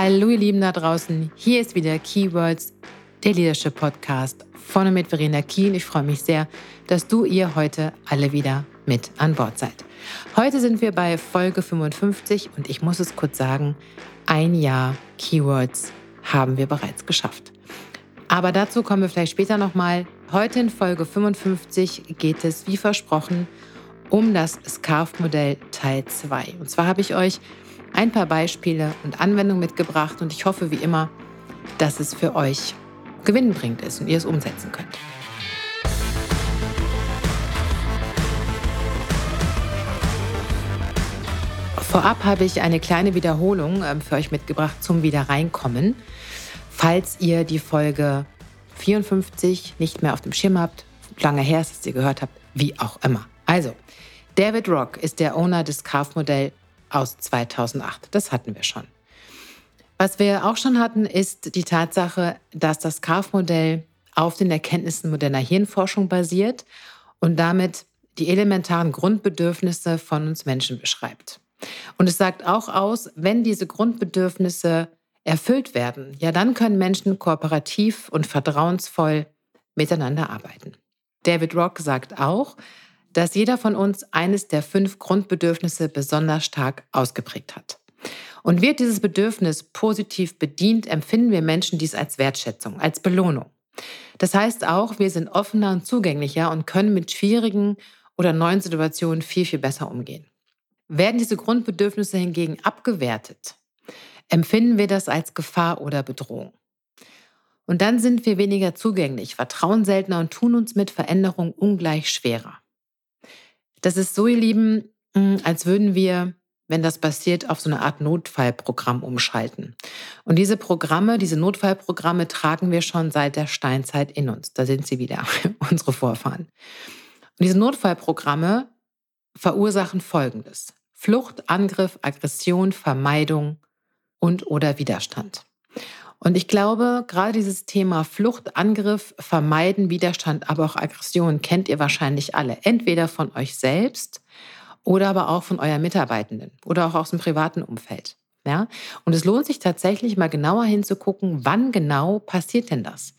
Hallo ihr Lieben da draußen, hier ist wieder Keywords, der Leadership Podcast von und mit Verena Kien. Ich freue mich sehr, dass du ihr heute alle wieder mit an Bord seid. Heute sind wir bei Folge 55 und ich muss es kurz sagen, ein Jahr Keywords haben wir bereits geschafft. Aber dazu kommen wir vielleicht später nochmal. Heute in Folge 55 geht es, wie versprochen, um das SCARF-Modell Teil 2. Und zwar habe ich euch ein paar Beispiele und Anwendungen mitgebracht und ich hoffe wie immer, dass es für euch gewinnbringend ist und ihr es umsetzen könnt. Vorab habe ich eine kleine Wiederholung ähm, für euch mitgebracht zum Wiederreinkommen. Falls ihr die Folge 54 nicht mehr auf dem Schirm habt, lange her ist, dass ihr gehört habt, wie auch immer. Also, David Rock ist der Owner des Carve-Modell aus 2008. Das hatten wir schon. Was wir auch schon hatten, ist die Tatsache, dass das CARF-Modell auf den Erkenntnissen moderner Hirnforschung basiert und damit die elementaren Grundbedürfnisse von uns Menschen beschreibt. Und es sagt auch aus, wenn diese Grundbedürfnisse erfüllt werden, ja, dann können Menschen kooperativ und vertrauensvoll miteinander arbeiten. David Rock sagt auch, dass jeder von uns eines der fünf Grundbedürfnisse besonders stark ausgeprägt hat. Und wird dieses Bedürfnis positiv bedient, empfinden wir Menschen dies als Wertschätzung, als Belohnung. Das heißt auch, wir sind offener und zugänglicher und können mit schwierigen oder neuen Situationen viel, viel besser umgehen. Werden diese Grundbedürfnisse hingegen abgewertet, empfinden wir das als Gefahr oder Bedrohung. Und dann sind wir weniger zugänglich, vertrauen seltener und tun uns mit Veränderung ungleich schwerer. Das ist so, ihr Lieben, mm, als würden wir, wenn das passiert, auf so eine Art Notfallprogramm umschalten. Und diese Programme, diese Notfallprogramme tragen wir schon seit der Steinzeit in uns. Da sind sie wieder, unsere Vorfahren. Und diese Notfallprogramme verursachen Folgendes. Flucht, Angriff, Aggression, Vermeidung und oder Widerstand. Und ich glaube, gerade dieses Thema Flucht, Angriff, Vermeiden, Widerstand, aber auch Aggression kennt ihr wahrscheinlich alle. Entweder von euch selbst oder aber auch von euren Mitarbeitenden oder auch aus dem privaten Umfeld. Ja? Und es lohnt sich tatsächlich mal genauer hinzugucken, wann genau passiert denn das?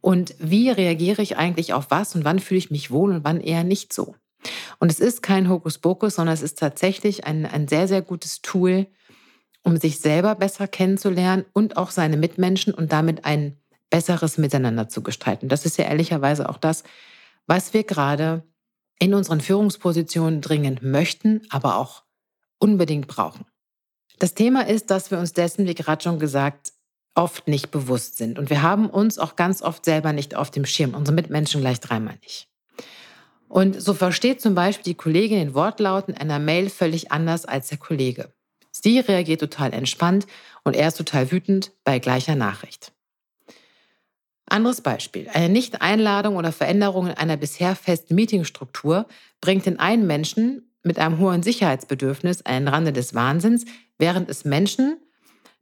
Und wie reagiere ich eigentlich auf was und wann fühle ich mich wohl und wann eher nicht so? Und es ist kein Hokuspokus, sondern es ist tatsächlich ein, ein sehr, sehr gutes Tool, um sich selber besser kennenzulernen und auch seine Mitmenschen und damit ein besseres Miteinander zu gestalten. Das ist ja ehrlicherweise auch das, was wir gerade in unseren Führungspositionen dringend möchten, aber auch unbedingt brauchen. Das Thema ist, dass wir uns dessen, wie gerade schon gesagt, oft nicht bewusst sind. Und wir haben uns auch ganz oft selber nicht auf dem Schirm, unsere Mitmenschen gleich dreimal nicht. Und so versteht zum Beispiel die Kollegin den Wortlaut in einer Mail völlig anders als der Kollege. Sie reagiert total entspannt und er ist total wütend bei gleicher Nachricht. Anderes Beispiel. Eine Nicht-Einladung oder Veränderung in einer bisher festen Meetingstruktur bringt den einen Menschen mit einem hohen Sicherheitsbedürfnis an den Rande des Wahnsinns, während es Menschen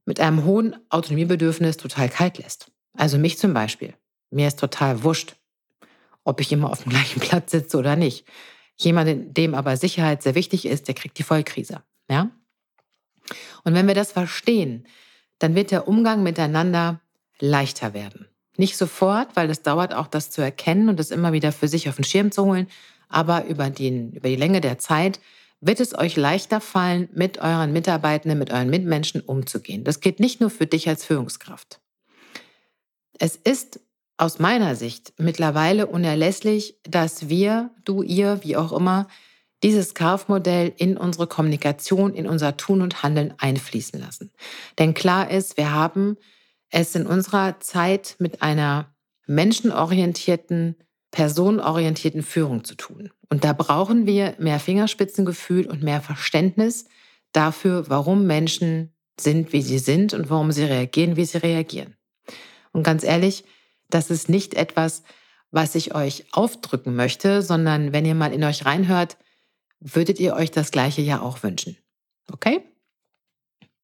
mit einem hohen Autonomiebedürfnis total kalt lässt. Also mich zum Beispiel. Mir ist total wurscht, ob ich immer auf dem gleichen Platz sitze oder nicht. Jemand, dem aber Sicherheit sehr wichtig ist, der kriegt die Vollkrise. Ja? Und wenn wir das verstehen, dann wird der Umgang miteinander leichter werden. Nicht sofort, weil es dauert auch, das zu erkennen und das immer wieder für sich auf den Schirm zu holen, aber über, den, über die Länge der Zeit wird es euch leichter fallen, mit euren Mitarbeitenden, mit euren Mitmenschen umzugehen. Das geht nicht nur für dich als Führungskraft. Es ist aus meiner Sicht mittlerweile unerlässlich, dass wir, du, ihr, wie auch immer, dieses Kaufmodell in unsere Kommunikation, in unser Tun und Handeln einfließen lassen. Denn klar ist, wir haben es in unserer Zeit mit einer menschenorientierten, personenorientierten Führung zu tun. Und da brauchen wir mehr Fingerspitzengefühl und mehr Verständnis dafür, warum Menschen sind, wie sie sind und warum sie reagieren, wie sie reagieren. Und ganz ehrlich, das ist nicht etwas, was ich euch aufdrücken möchte, sondern wenn ihr mal in euch reinhört, würdet ihr euch das gleiche ja auch wünschen. Okay?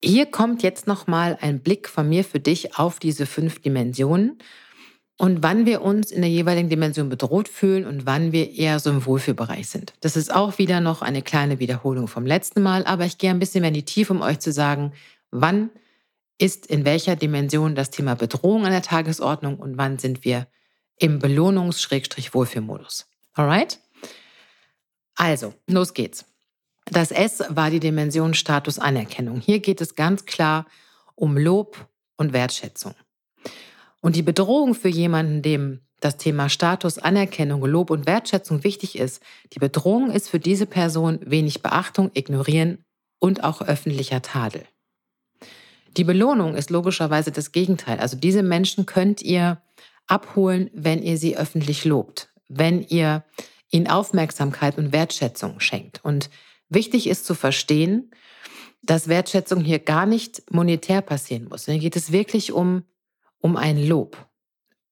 Hier kommt jetzt nochmal ein Blick von mir für dich auf diese fünf Dimensionen und wann wir uns in der jeweiligen Dimension bedroht fühlen und wann wir eher so im Wohlfühlbereich sind. Das ist auch wieder noch eine kleine Wiederholung vom letzten Mal, aber ich gehe ein bisschen mehr in die Tiefe, um euch zu sagen, wann ist in welcher Dimension das Thema Bedrohung an der Tagesordnung und wann sind wir im Belohnungs-Wohlfühlmodus. Alright? Also, los geht's. Das S war die Dimension Status Anerkennung. Hier geht es ganz klar um Lob und Wertschätzung. Und die Bedrohung für jemanden, dem das Thema Status, Anerkennung, Lob und Wertschätzung wichtig ist, die Bedrohung ist für diese Person wenig Beachtung, Ignorieren und auch öffentlicher Tadel. Die Belohnung ist logischerweise das Gegenteil. Also diese Menschen könnt ihr abholen, wenn ihr sie öffentlich lobt, wenn ihr ihnen Aufmerksamkeit und Wertschätzung schenkt. Und wichtig ist zu verstehen, dass Wertschätzung hier gar nicht monetär passieren muss. Hier geht es wirklich um, um ein Lob.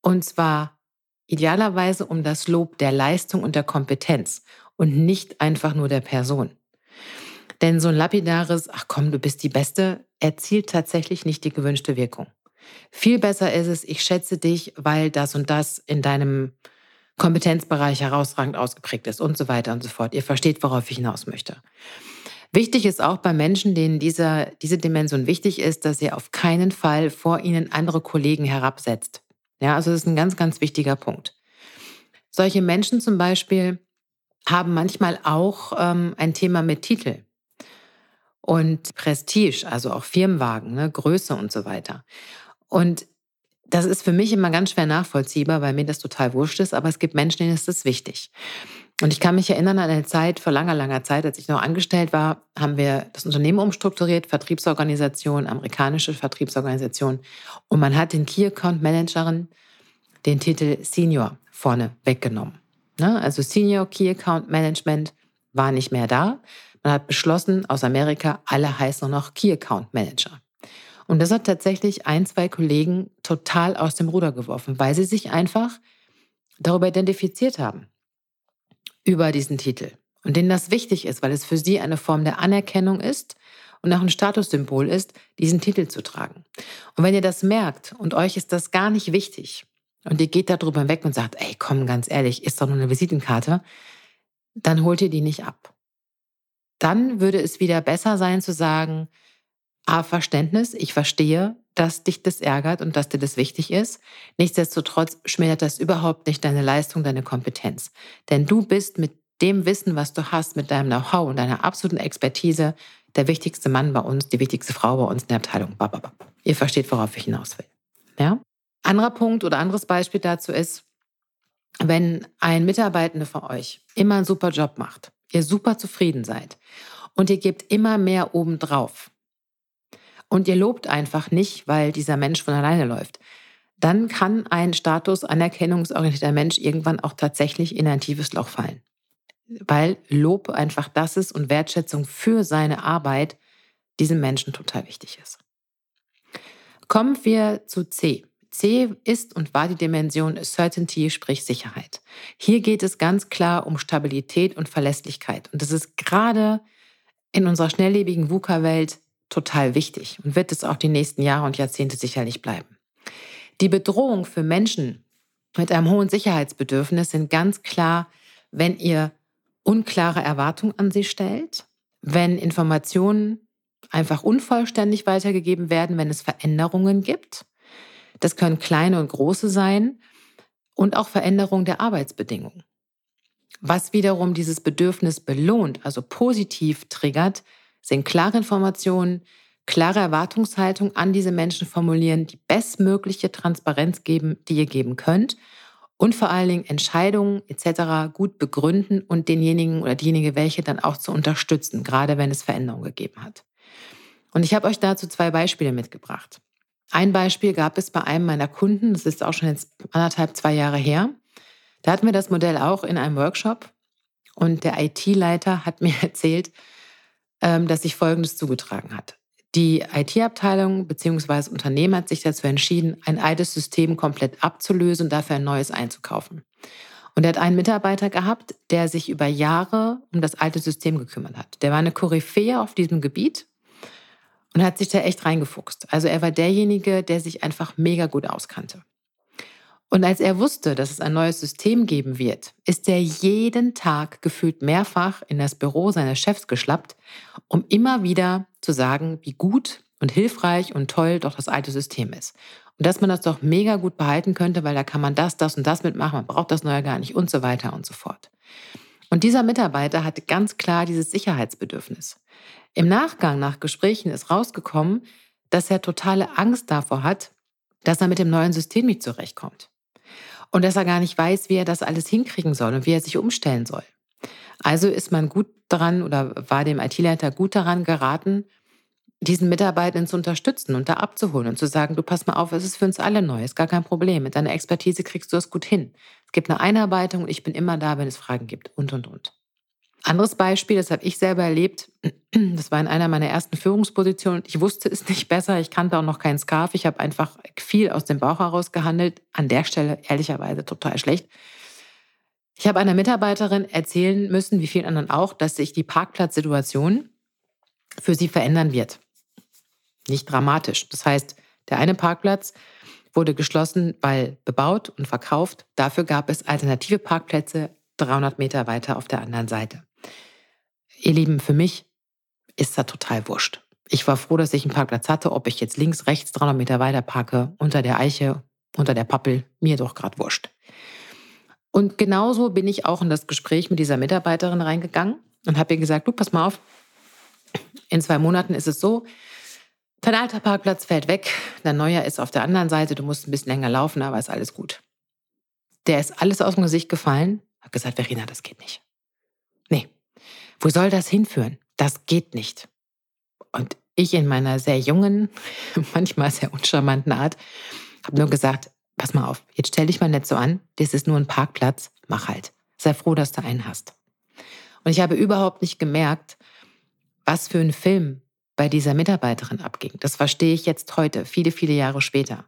Und zwar idealerweise um das Lob der Leistung und der Kompetenz und nicht einfach nur der Person. Denn so ein lapidares, ach komm, du bist die Beste, erzielt tatsächlich nicht die gewünschte Wirkung. Viel besser ist es, ich schätze dich, weil das und das in deinem Kompetenzbereich herausragend ausgeprägt ist und so weiter und so fort. Ihr versteht, worauf ich hinaus möchte. Wichtig ist auch bei Menschen, denen dieser, diese Dimension wichtig ist, dass ihr auf keinen Fall vor ihnen andere Kollegen herabsetzt. Ja, also das ist ein ganz, ganz wichtiger Punkt. Solche Menschen zum Beispiel haben manchmal auch ähm, ein Thema mit Titel und Prestige, also auch Firmenwagen, ne, Größe und so weiter. Und das ist für mich immer ganz schwer nachvollziehbar, weil mir das total wurscht ist, aber es gibt Menschen, denen ist das wichtig. Und ich kann mich erinnern an eine Zeit, vor langer, langer Zeit, als ich noch angestellt war, haben wir das Unternehmen umstrukturiert, Vertriebsorganisation, amerikanische Vertriebsorganisation. Und man hat den Key Account Managerin den Titel Senior vorne weggenommen. Ne? Also Senior Key Account Management war nicht mehr da. Man hat beschlossen, aus Amerika, alle heißen nur noch Key Account Manager. Und das hat tatsächlich ein, zwei Kollegen total aus dem Ruder geworfen, weil sie sich einfach darüber identifiziert haben über diesen Titel und denen das wichtig ist, weil es für sie eine Form der Anerkennung ist und auch ein Statussymbol ist, diesen Titel zu tragen. Und wenn ihr das merkt und euch ist das gar nicht wichtig und ihr geht darüber weg und sagt, ey, komm, ganz ehrlich, ist doch nur eine Visitenkarte, dann holt ihr die nicht ab. Dann würde es wieder besser sein zu sagen, A, Verständnis, ich verstehe, dass dich das ärgert und dass dir das wichtig ist. Nichtsdestotrotz schmälert das überhaupt nicht deine Leistung, deine Kompetenz. Denn du bist mit dem Wissen, was du hast, mit deinem Know-how und deiner absoluten Expertise der wichtigste Mann bei uns, die wichtigste Frau bei uns in der Abteilung. Ihr versteht, worauf ich hinaus will. Ja? Anderer Punkt oder anderes Beispiel dazu ist, wenn ein Mitarbeitender von euch immer einen super Job macht, ihr super zufrieden seid und ihr gebt immer mehr obendrauf, und ihr lobt einfach nicht, weil dieser Mensch von alleine läuft, dann kann ein Status anerkennungsorientierter Mensch irgendwann auch tatsächlich in ein tiefes Loch fallen. Weil Lob einfach das ist und Wertschätzung für seine Arbeit diesem Menschen total wichtig ist. Kommen wir zu C. C ist und war die Dimension Certainty, sprich Sicherheit. Hier geht es ganz klar um Stabilität und Verlässlichkeit. Und das ist gerade in unserer schnelllebigen VUCA-Welt total wichtig und wird es auch die nächsten Jahre und Jahrzehnte sicherlich bleiben. Die Bedrohung für Menschen mit einem hohen Sicherheitsbedürfnis sind ganz klar, wenn ihr unklare Erwartungen an sie stellt, wenn Informationen einfach unvollständig weitergegeben werden, wenn es Veränderungen gibt. Das können kleine und große sein und auch Veränderungen der Arbeitsbedingungen. Was wiederum dieses Bedürfnis belohnt, also positiv triggert, sind klare Informationen, klare Erwartungshaltung an diese Menschen formulieren, die bestmögliche Transparenz geben, die ihr geben könnt und vor allen Dingen Entscheidungen etc. gut begründen und denjenigen oder diejenige welche dann auch zu unterstützen, gerade wenn es Veränderungen gegeben hat. Und ich habe euch dazu zwei Beispiele mitgebracht. Ein Beispiel gab es bei einem meiner Kunden, das ist auch schon jetzt anderthalb, zwei Jahre her. Da hatten wir das Modell auch in einem Workshop und der IT-Leiter hat mir erzählt, dass sich Folgendes zugetragen hat. Die IT-Abteilung bzw. Unternehmen hat sich dazu entschieden, ein altes System komplett abzulösen und dafür ein neues einzukaufen. Und er hat einen Mitarbeiter gehabt, der sich über Jahre um das alte System gekümmert hat. Der war eine Koryphäe auf diesem Gebiet und hat sich da echt reingefuchst. Also er war derjenige, der sich einfach mega gut auskannte. Und als er wusste, dass es ein neues System geben wird, ist er jeden Tag gefühlt mehrfach in das Büro seines Chefs geschlappt, um immer wieder zu sagen, wie gut und hilfreich und toll doch das alte System ist. Und dass man das doch mega gut behalten könnte, weil da kann man das, das und das mitmachen, man braucht das Neue gar nicht und so weiter und so fort. Und dieser Mitarbeiter hatte ganz klar dieses Sicherheitsbedürfnis. Im Nachgang nach Gesprächen ist rausgekommen, dass er totale Angst davor hat, dass er mit dem neuen System nicht zurechtkommt. Und dass er gar nicht weiß, wie er das alles hinkriegen soll und wie er sich umstellen soll. Also ist man gut daran oder war dem IT-Leiter gut daran geraten, diesen Mitarbeitenden zu unterstützen und da abzuholen und zu sagen, du pass mal auf, es ist für uns alle neu, ist gar kein Problem. Mit deiner Expertise kriegst du das gut hin. Es gibt eine Einarbeitung und ich bin immer da, wenn es Fragen gibt und, und, und. Anderes Beispiel, das habe ich selber erlebt, das war in einer meiner ersten Führungspositionen. Ich wusste es nicht besser, ich kannte auch noch keinen Scarf. Ich habe einfach viel aus dem Bauch heraus gehandelt. An der Stelle ehrlicherweise total schlecht. Ich habe einer Mitarbeiterin erzählen müssen, wie vielen anderen auch, dass sich die Parkplatzsituation für sie verändern wird nicht dramatisch. Das heißt, der eine Parkplatz wurde geschlossen, weil bebaut und verkauft. Dafür gab es alternative Parkplätze 300 Meter weiter auf der anderen Seite. Ihr Lieben, für mich ist das total wurscht. Ich war froh, dass ich einen Parkplatz hatte, ob ich jetzt links, rechts 300 Meter weiter parke, unter der Eiche, unter der Pappel, mir doch gerade wurscht. Und genauso bin ich auch in das Gespräch mit dieser Mitarbeiterin reingegangen und habe ihr gesagt, du, pass mal auf, in zwei Monaten ist es so, Dein alter Parkplatz fällt weg, dein neuer ist auf der anderen Seite, du musst ein bisschen länger laufen, aber ist alles gut. Der ist alles aus dem Gesicht gefallen, hat gesagt, Verena, das geht nicht. Wo soll das hinführen? Das geht nicht. Und ich in meiner sehr jungen, manchmal sehr uncharmanten Art, habe nur gesagt, pass mal auf, jetzt stell dich mal nicht so an, das ist nur ein Parkplatz, mach halt. Sei froh, dass du einen hast. Und ich habe überhaupt nicht gemerkt, was für ein Film bei dieser Mitarbeiterin abging. Das verstehe ich jetzt heute, viele, viele Jahre später.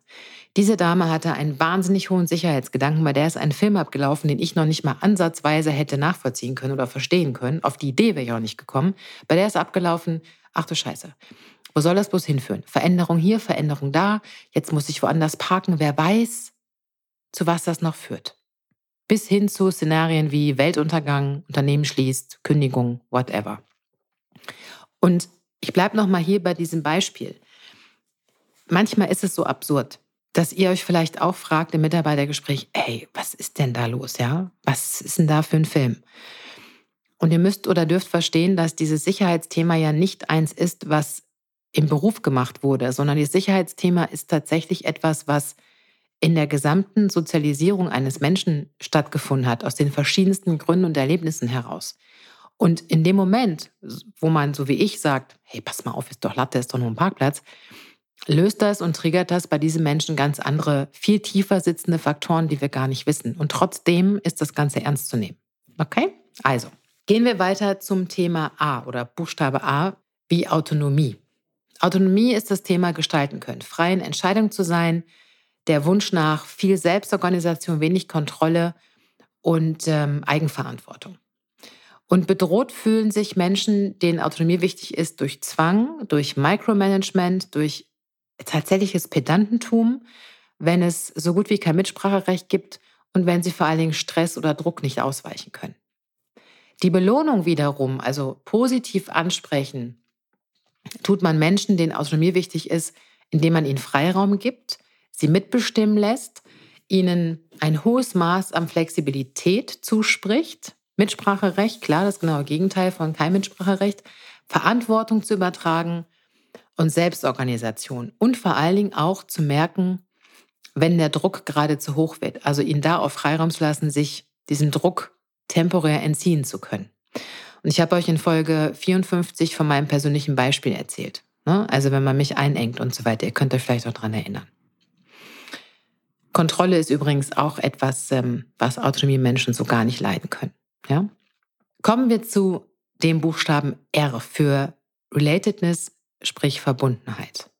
Diese Dame hatte einen wahnsinnig hohen Sicherheitsgedanken, bei der ist ein Film abgelaufen, den ich noch nicht mal ansatzweise hätte nachvollziehen können oder verstehen können. Auf die Idee wäre ich auch nicht gekommen. Bei der ist abgelaufen, ach du Scheiße. Wo soll das bloß hinführen? Veränderung hier, Veränderung da. Jetzt muss ich woanders parken. Wer weiß, zu was das noch führt. Bis hin zu Szenarien wie Weltuntergang, Unternehmen schließt, Kündigung, whatever. Und ich bleibe noch mal hier bei diesem Beispiel. Manchmal ist es so absurd, dass ihr euch vielleicht auch fragt im Mitarbeitergespräch, ey, was ist denn da los, ja? Was ist denn da für ein Film? Und ihr müsst oder dürft verstehen, dass dieses Sicherheitsthema ja nicht eins ist, was im Beruf gemacht wurde, sondern das Sicherheitsthema ist tatsächlich etwas, was in der gesamten Sozialisierung eines Menschen stattgefunden hat, aus den verschiedensten Gründen und Erlebnissen heraus. Und in dem Moment, wo man so wie ich sagt, hey, pass mal auf, ist doch Latte, ist doch nur ein Parkplatz, löst das und triggert das bei diesen Menschen ganz andere, viel tiefer sitzende Faktoren, die wir gar nicht wissen. Und trotzdem ist das Ganze ernst zu nehmen. Okay? Also, gehen wir weiter zum Thema A oder Buchstabe A wie Autonomie. Autonomie ist das Thema gestalten können, freien Entscheidungen zu sein, der Wunsch nach viel Selbstorganisation, wenig Kontrolle und ähm, Eigenverantwortung. Und bedroht fühlen sich Menschen, denen Autonomie wichtig ist, durch Zwang, durch Micromanagement, durch tatsächliches Pedantentum, wenn es so gut wie kein Mitspracherecht gibt und wenn sie vor allen Dingen Stress oder Druck nicht ausweichen können. Die Belohnung wiederum, also positiv ansprechen, tut man Menschen, denen Autonomie wichtig ist, indem man ihnen Freiraum gibt, sie mitbestimmen lässt, ihnen ein hohes Maß an Flexibilität zuspricht, Mitspracherecht, klar, das genaue Gegenteil von kein Mitspracherecht, Verantwortung zu übertragen und Selbstorganisation und vor allen Dingen auch zu merken, wenn der Druck gerade zu hoch wird. Also ihn da auf Freiraum zu lassen, sich diesem Druck temporär entziehen zu können. Und ich habe euch in Folge 54 von meinem persönlichen Beispiel erzählt. Ne? Also wenn man mich einengt und so weiter. Ihr könnt euch vielleicht auch daran erinnern. Kontrolle ist übrigens auch etwas, ähm, was Autonomie-Menschen so gar nicht leiden können. Ja? Kommen wir zu dem Buchstaben R für Relatedness, sprich Verbundenheit.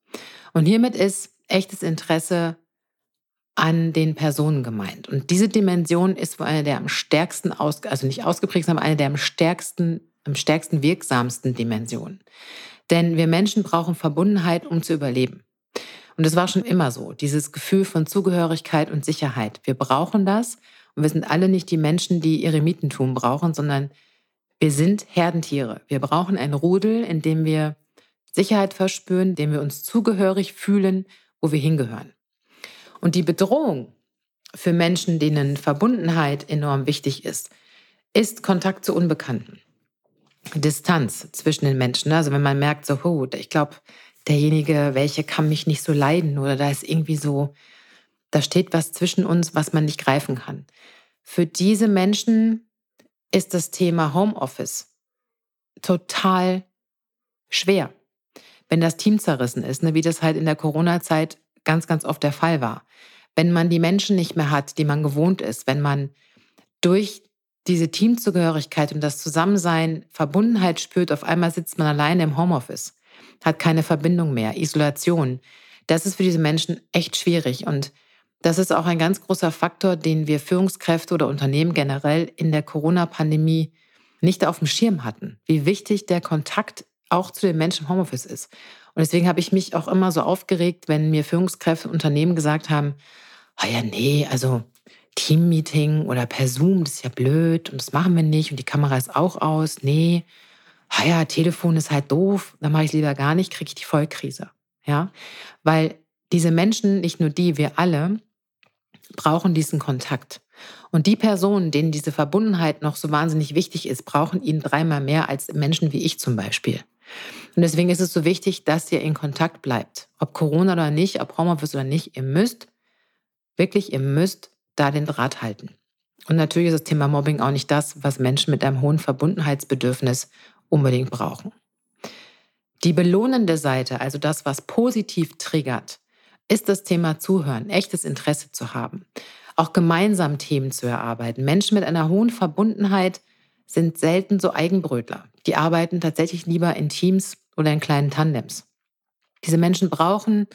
Und hiermit ist echtes Interesse an den Personen gemeint. Und diese Dimension ist wohl eine der am stärksten, aus, also nicht ausgeprägt, sondern eine der am stärksten, am stärksten wirksamsten Dimensionen. Denn wir Menschen brauchen Verbundenheit, um zu überleben. Und es war schon immer so, dieses Gefühl von Zugehörigkeit und Sicherheit. Wir brauchen das, und wir sind alle nicht die Menschen, die Eremitentum brauchen, sondern wir sind Herdentiere. Wir brauchen ein Rudel, in dem wir Sicherheit verspüren, dem wir uns zugehörig fühlen, wo wir hingehören. Und die Bedrohung für Menschen, denen Verbundenheit enorm wichtig ist, ist Kontakt zu Unbekannten. Distanz zwischen den Menschen. Also wenn man merkt, so, oh, ich glaube, derjenige, welche kann mich nicht so leiden oder da ist irgendwie so, da steht was zwischen uns, was man nicht greifen kann. Für diese Menschen ist das Thema Homeoffice total schwer, wenn das Team zerrissen ist, ne, wie das halt in der Corona-Zeit ganz, ganz oft der Fall war. Wenn man die Menschen nicht mehr hat, die man gewohnt ist, wenn man durch diese Teamzugehörigkeit und das Zusammensein, Verbundenheit spürt, auf einmal sitzt man alleine im Homeoffice, hat keine Verbindung mehr, Isolation. Das ist für diese Menschen echt schwierig und das ist auch ein ganz großer Faktor, den wir Führungskräfte oder Unternehmen generell in der Corona-Pandemie nicht auf dem Schirm hatten, wie wichtig der Kontakt auch zu den Menschen im Homeoffice ist. Und deswegen habe ich mich auch immer so aufgeregt, wenn mir Führungskräfte Unternehmen gesagt haben, oh ja, nee, also Teammeeting oder per Zoom, das ist ja blöd und das machen wir nicht und die Kamera ist auch aus. Nee, ah ja, Telefon ist halt doof, dann mache ich lieber gar nicht, kriege ich die Vollkrise. Ja, weil diese Menschen, nicht nur die, wir alle, brauchen diesen Kontakt. Und die Personen, denen diese Verbundenheit noch so wahnsinnig wichtig ist, brauchen ihn dreimal mehr als Menschen wie ich zum Beispiel. Und deswegen ist es so wichtig, dass ihr in Kontakt bleibt. Ob Corona oder nicht, ob Homeoffice oder nicht, ihr müsst, wirklich, ihr müsst da den Draht halten. Und natürlich ist das Thema Mobbing auch nicht das, was Menschen mit einem hohen Verbundenheitsbedürfnis unbedingt brauchen. Die belohnende Seite, also das, was positiv triggert, ist das Thema Zuhören, echtes Interesse zu haben, auch gemeinsam Themen zu erarbeiten. Menschen mit einer hohen Verbundenheit sind selten so Eigenbrötler. Die arbeiten tatsächlich lieber in Teams oder in kleinen Tandems. Diese Menschen brauchen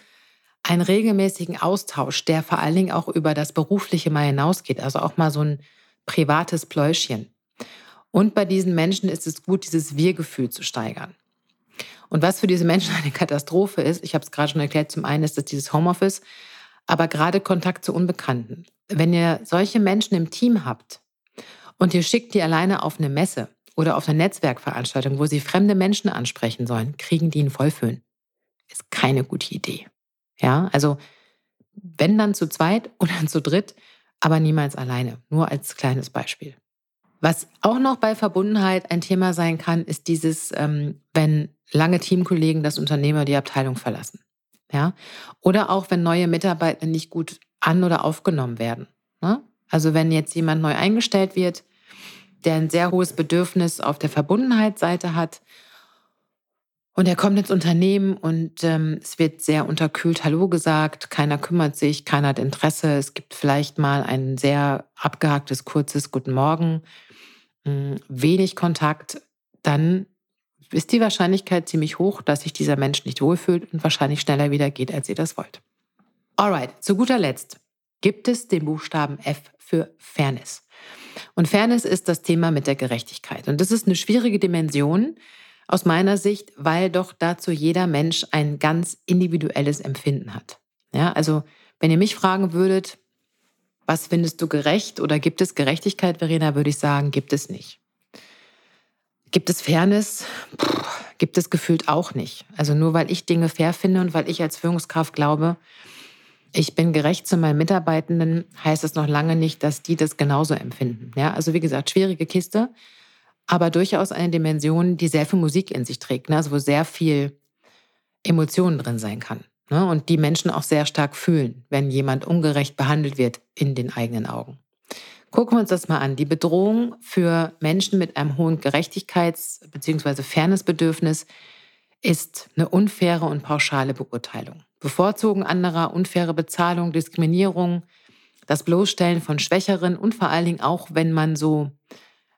einen regelmäßigen Austausch, der vor allen Dingen auch über das Berufliche mal hinausgeht, also auch mal so ein privates Pläuschen. Und bei diesen Menschen ist es gut, dieses Wir-Gefühl zu steigern. Und was für diese Menschen eine Katastrophe ist, ich habe es gerade schon erklärt, zum einen ist das dieses Homeoffice, aber gerade Kontakt zu Unbekannten. Wenn ihr solche Menschen im Team habt und ihr schickt die alleine auf eine Messe oder auf eine Netzwerkveranstaltung, wo sie fremde Menschen ansprechen sollen, kriegen die einen Vollföhn. Ist keine gute Idee. Ja, also wenn dann zu zweit oder zu dritt, aber niemals alleine. Nur als kleines Beispiel. Was auch noch bei Verbundenheit ein Thema sein kann, ist dieses, ähm, wenn lange Teamkollegen das Unternehmen oder die Abteilung verlassen. Ja? Oder auch, wenn neue Mitarbeiter nicht gut an- oder aufgenommen werden. Ne? Also wenn jetzt jemand neu eingestellt wird, der ein sehr hohes Bedürfnis auf der Verbundenheitsseite hat und er kommt ins Unternehmen und ähm, es wird sehr unterkühlt Hallo gesagt, keiner kümmert sich, keiner hat Interesse. Es gibt vielleicht mal ein sehr abgehacktes, kurzes Guten Morgen, hm, wenig Kontakt. Dann ist die Wahrscheinlichkeit ziemlich hoch, dass sich dieser Mensch nicht wohlfühlt und wahrscheinlich schneller wieder geht, als ihr das wollt. Alright, zu guter Letzt gibt es den Buchstaben F für Fairness. Und Fairness ist das Thema mit der Gerechtigkeit. Und das ist eine schwierige Dimension, aus meiner Sicht, weil doch dazu jeder Mensch ein ganz individuelles Empfinden hat. Ja, also wenn ihr mich fragen würdet, was findest du gerecht oder gibt es Gerechtigkeit, Verena, würde ich sagen, gibt es nicht. Gibt es Fairness? Puh, gibt es gefühlt auch nicht. Also nur weil ich Dinge fair finde und weil ich als Führungskraft glaube, ich bin gerecht zu meinen Mitarbeitenden, heißt es noch lange nicht, dass die das genauso empfinden. Ja, also wie gesagt, schwierige Kiste aber durchaus eine Dimension, die sehr viel Musik in sich trägt, ne? also wo sehr viel Emotionen drin sein kann. Ne? Und die Menschen auch sehr stark fühlen, wenn jemand ungerecht behandelt wird in den eigenen Augen. Gucken wir uns das mal an. Die Bedrohung für Menschen mit einem hohen Gerechtigkeits- bzw. Fairnessbedürfnis ist eine unfaire und pauschale Beurteilung. Bevorzugen anderer, unfaire Bezahlung, Diskriminierung, das Bloßstellen von Schwächeren und vor allen Dingen auch, wenn man so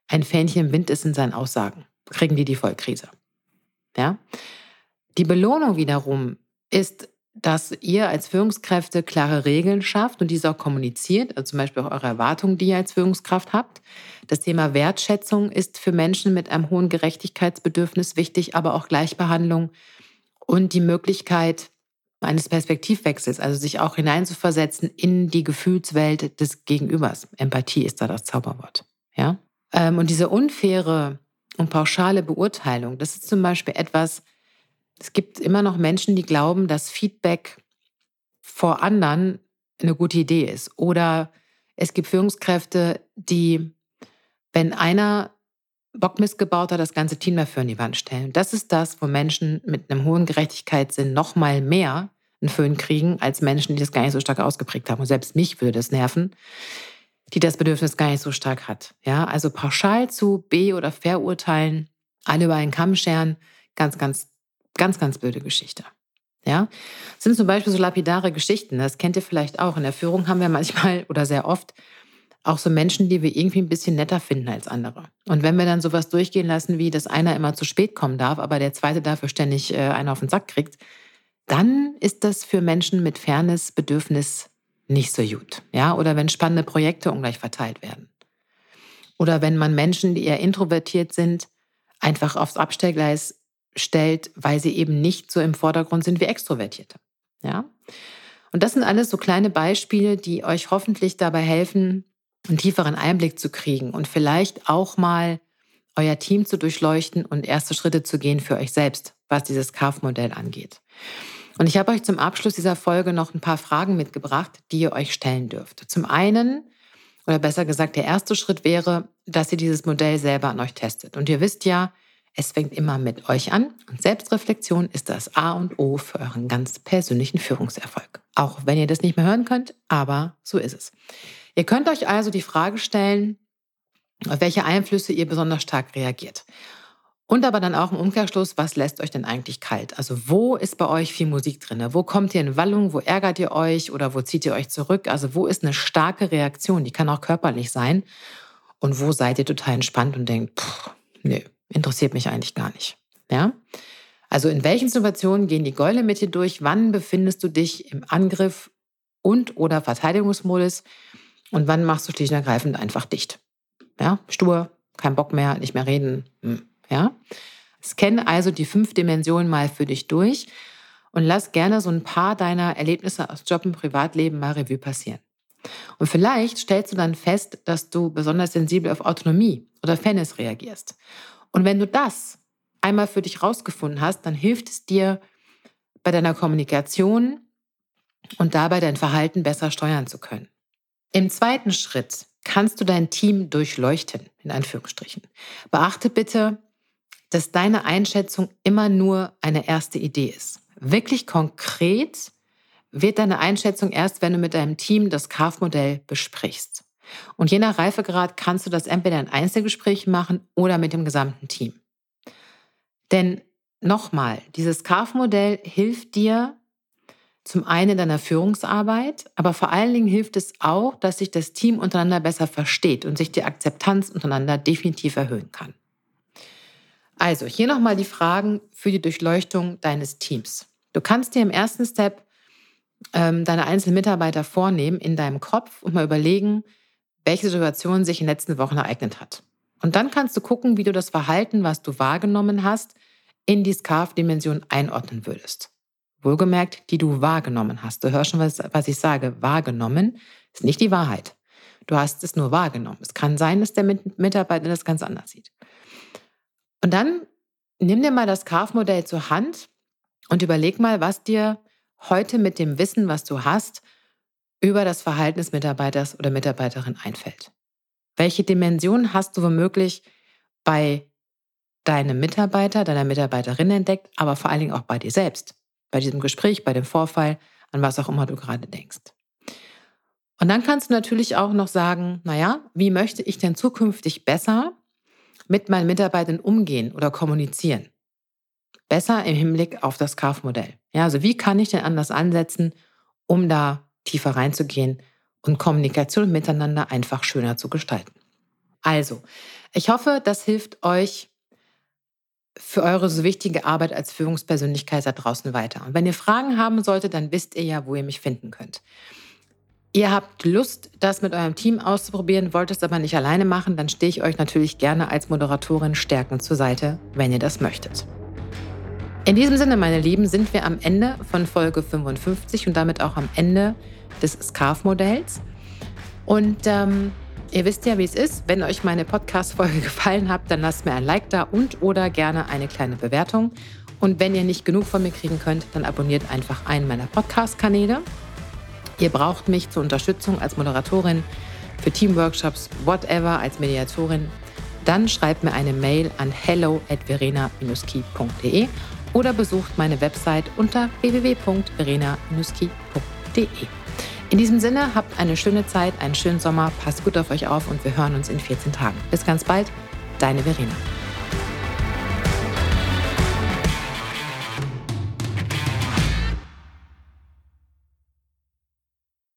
ein Fähnchen im Wind ist in seinen Aussagen, kriegen die die Vollkrise. Ja? Die Belohnung wiederum ist, dass ihr als Führungskräfte klare Regeln schafft und diese auch kommuniziert, also zum Beispiel auch eure Erwartungen, die ihr als Führungskraft habt. Das Thema Wertschätzung ist für Menschen mit einem hohen Gerechtigkeitsbedürfnis wichtig, aber auch Gleichbehandlung und die Möglichkeit eines Perspektivwechsels, also sich auch hineinzuversetzen in die Gefühlswelt des Gegenübers. Empathie ist da das Zauberwort. Ja? Ähm, und diese unfaire und pauschale Beurteilung, das ist zum Beispiel etwas, Es gibt immer noch Menschen, die glauben, dass Feedback vor anderen eine gute Idee ist. Oder es gibt Führungskräfte, die, wenn einer Bockmist gebaut hat, das ganze Team dafür in die Wand stellen. Das ist das, wo Menschen mit einem hohen Gerechtigkeitssinn noch mal mehr einen Föhn kriegen, als Menschen, die das gar nicht so stark ausgeprägt haben. Und selbst mich würde das nerven, die das Bedürfnis gar nicht so stark hat. Ja, also pauschal zu be- oder verurteilen, alle über einen Kamm scheren, ganz, ganz, ganz, ganz blöde Geschichte. Ja, das sind zum Beispiel so lapidare Geschichten. Das kennt ihr vielleicht auch. In der Führung haben wir manchmal oder sehr oft auch so Menschen, die wir irgendwie ein bisschen netter finden als andere. Und wenn wir dann sowas durchgehen lassen, wie dass einer immer zu spät kommen darf, aber der zweite dafür ständig äh, einen auf den Sack kriegt, dann ist das für Menschen mit Fairness, Bedürfnis nicht so gut. Ja, oder wenn spannende Projekte ungleich verteilt werden. Oder wenn man Menschen, die eher introvertiert sind, einfach aufs Abstellgleis stellt, weil sie eben nicht so im Vordergrund sind wie Extrovertierte. Ja? Und das sind alles so kleine Beispiele, die euch hoffentlich dabei helfen, einen tieferen Einblick zu kriegen und vielleicht auch mal euer Team zu durchleuchten und erste Schritte zu gehen für euch selbst, was dieses CARF-Modell angeht. Und ich habe euch zum Abschluss dieser Folge noch ein paar Fragen mitgebracht, die ihr euch stellen dürft. Zum einen, oder besser gesagt, der erste Schritt wäre, dass ihr dieses Modell selber an euch testet. Und ihr wisst ja, es fängt immer mit euch an und Selbstreflexion ist das A und O für euren ganz persönlichen Führungserfolg. Auch wenn ihr das nicht mehr hören könnt, aber so ist es. Ihr könnt euch also die Frage stellen, auf welche Einflüsse ihr besonders stark reagiert. Und aber dann auch im Umkehrschluss, was lässt euch denn eigentlich kalt? Also wo ist bei euch viel Musik drin? Wo kommt ihr in Wallung? Wo ärgert ihr euch oder wo zieht ihr euch zurück? Also wo ist eine starke Reaktion? Die kann auch körperlich sein. Und wo seid ihr total entspannt und denkt, pff, nö, interessiert mich eigentlich gar nicht. Ja? Also in welchen Situationen gehen die Gäule mit dir durch? Wann befindest du dich im Angriff und oder Verteidigungsmodus? Und wann machst du schlicht und ergreifend einfach dicht? Ja, stur, kein Bock mehr, nicht mehr reden. Hm, ja? Scanne also die fünf Dimensionen mal für dich durch und lass gerne so ein paar deiner Erlebnisse aus Job und Privatleben mal Revue passieren. Und vielleicht stellst du dann fest, dass du besonders sensibel auf Autonomie oder Fairness reagierst. Und wenn du das einmal für dich rausgefunden hast, dann hilft es dir bei deiner Kommunikation und dabei dein Verhalten besser steuern zu können. Im zweiten Schritt kannst du dein Team durchleuchten, in Anführungsstrichen. Beachte bitte, dass deine Einschätzung immer nur eine erste Idee ist. Wirklich konkret wird deine Einschätzung erst, wenn du mit deinem Team das CARF-Modell besprichst. Und je nach Reifegrad kannst du das entweder in Einzelgesprächen machen oder mit dem gesamten Team. Denn nochmal, dieses CARF-Modell hilft dir zum einen in deiner Führungsarbeit, aber vor allen Dingen hilft es auch, dass sich das Team untereinander besser versteht und sich die Akzeptanz untereinander definitiv erhöhen kann. Also hier nochmal die Fragen für die Durchleuchtung deines Teams. Du kannst dir im ersten Step ähm, deine einzelnen Mitarbeiter vornehmen in deinem Kopf und mal überlegen, welche Situation sich in den letzten Wochen ereignet hat. Und dann kannst du gucken, wie du das Verhalten, was du wahrgenommen hast, in die Scarf-Dimension einordnen würdest. Wohlgemerkt, die du wahrgenommen hast. Du hörst schon, was, was ich sage. Wahrgenommen ist nicht die Wahrheit. Du hast es nur wahrgenommen. Es kann sein, dass der Mitarbeiter das ganz anders sieht. Und dann nimm dir mal das Scarf-Modell zur Hand und überleg mal, was dir heute mit dem Wissen, was du hast, über das Verhalten des Mitarbeiters oder Mitarbeiterin einfällt. Welche Dimension hast du womöglich bei deinem Mitarbeiter, deiner Mitarbeiterin entdeckt, aber vor allen Dingen auch bei dir selbst, bei diesem Gespräch, bei dem Vorfall, an was auch immer du gerade denkst. Und dann kannst du natürlich auch noch sagen, naja, wie möchte ich denn zukünftig besser mit meinen Mitarbeitern umgehen oder kommunizieren? Besser im Hinblick auf das Kaufmodell. Ja, also wie kann ich denn anders ansetzen, um da tiefer reinzugehen und Kommunikation miteinander einfach schöner zu gestalten. Also, ich hoffe, das hilft euch für eure so wichtige Arbeit als Führungspersönlichkeit da draußen weiter. Und wenn ihr Fragen haben solltet, dann wisst ihr ja, wo ihr mich finden könnt. Ihr habt Lust, das mit eurem Team auszuprobieren, wollt es aber nicht alleine machen, dann stehe ich euch natürlich gerne als Moderatorin stärkend zur Seite, wenn ihr das möchtet. In diesem Sinne, meine Lieben, sind wir am Ende von Folge 55 und damit auch am Ende des Scarf-Modells. Und ähm, ihr wisst ja, wie es ist. Wenn euch meine Podcast-Folge gefallen hat, dann lasst mir ein Like da und oder gerne eine kleine Bewertung. Und wenn ihr nicht genug von mir kriegen könnt, dann abonniert einfach einen meiner Podcast-Kanäle. Ihr braucht mich zur Unterstützung als Moderatorin für Teamworkshops, whatever, als Mediatorin. Dann schreibt mir eine Mail an hello at verena-key.de oder besucht meine Website unter www.verena-key.de. In diesem Sinne, habt eine schöne Zeit, einen schönen Sommer, passt gut auf euch auf und wir hören uns in 14 Tagen. Bis ganz bald, deine Verena.